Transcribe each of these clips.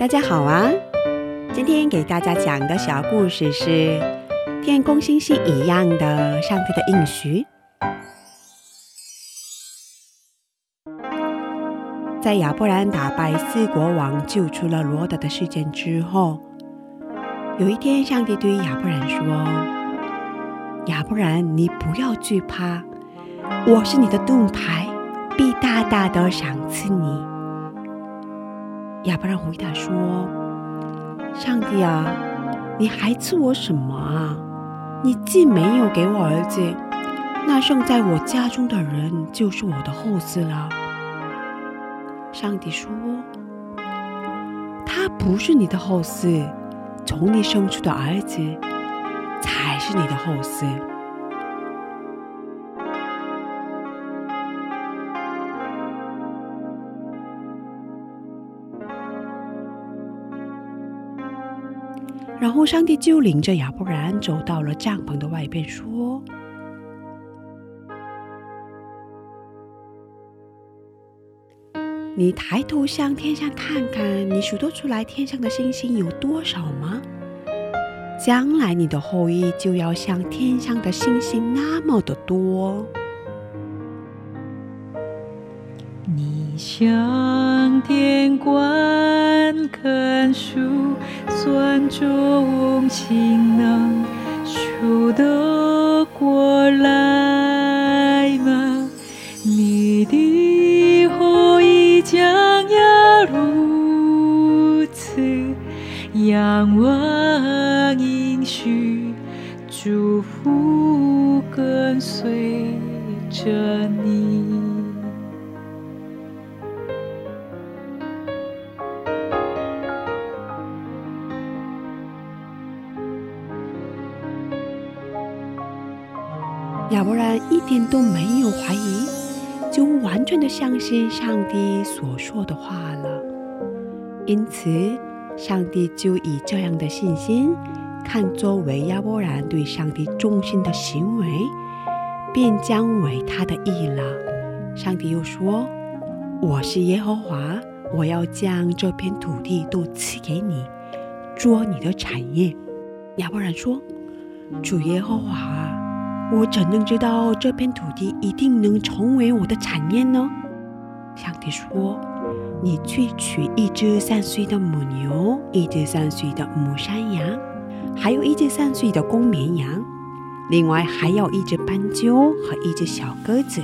大家好啊！今天给大家讲的小故事是《天空星星一样的上帝的应许》。在亚伯兰打败四国王、救出了罗德的事件之后，有一天，上帝对亚伯兰说：“亚伯兰，你不要惧怕，我是你的盾牌，必大大的赏赐你。”亚伯兰回答说：“上帝啊，你还赐我什么啊？你既没有给我儿子，那生在我家中的人就是我的后嗣了。”上帝说：“他不是你的后嗣，从你生出的儿子才是你的后嗣。”然后，上帝就领着亚伯兰走到了帐篷的外边，说：“你抬头向天上看看，你数得出来天上的星星有多少吗？将来你的后裔就要像天上的星星那么的多。”你向天观看数，算中心能数得过来吗？你的后裔将要如此仰望应许，祝福跟随着你。亚伯兰一点都没有怀疑，就完全的相信上帝所说的话了。因此，上帝就以这样的信心，看作为亚伯兰对上帝忠心的行为，便将为他的意了。上帝又说：“我是耶和华，我要将这片土地都赐给你，做你的产业。”亚伯兰说：“主耶和华。”我怎能知道这片土地一定能成为我的产业呢？上帝说：“你去取一只三岁的母牛，一只三岁的母山羊，还有一只三岁的公绵羊，另外还有一只斑鸠和一只小鸽子。”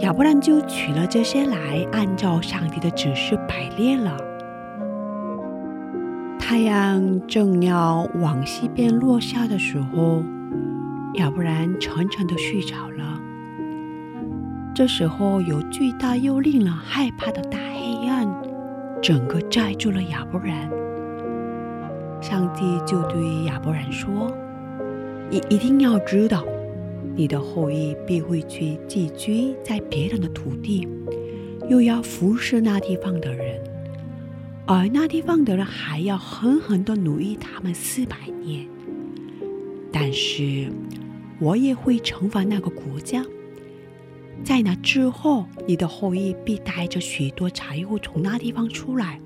亚伯兰就取了这些来，按照上帝的指示排列了。太阳正要往西边落下的时候。亚伯兰沉沉的睡着了。这时候，有巨大又令人害怕的大黑暗，整个盖住了亚伯兰。上帝就对亚伯兰说：“你一定要知道，你的后裔必会去寄居在别人的土地，又要服侍那地方的人，而那地方的人还要狠狠的奴役他们四百年。但是。”我也会惩罚那个国家。在那之后，你的后裔必带着许多财物从那地方出来，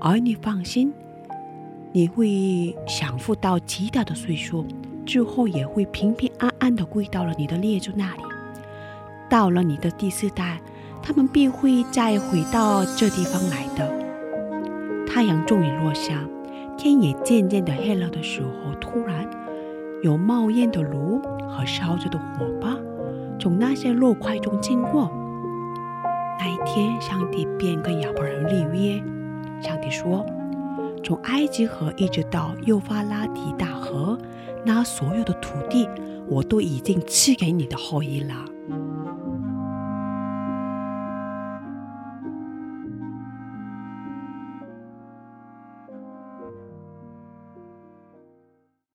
而你放心，你会享福到极大的岁数，之后也会平平安安的归到了你的列祖那里。到了你的第四代，他们必会再回到这地方来的。太阳终于落下，天也渐渐的黑了的时候，突然。有冒烟的炉和烧着的火把从那些肉块中经过。那一天，上帝便跟亚伯人立约。上帝说：“从埃及河一直到幼发拉底大河，那所有的土地我都已经赐给你的后裔了。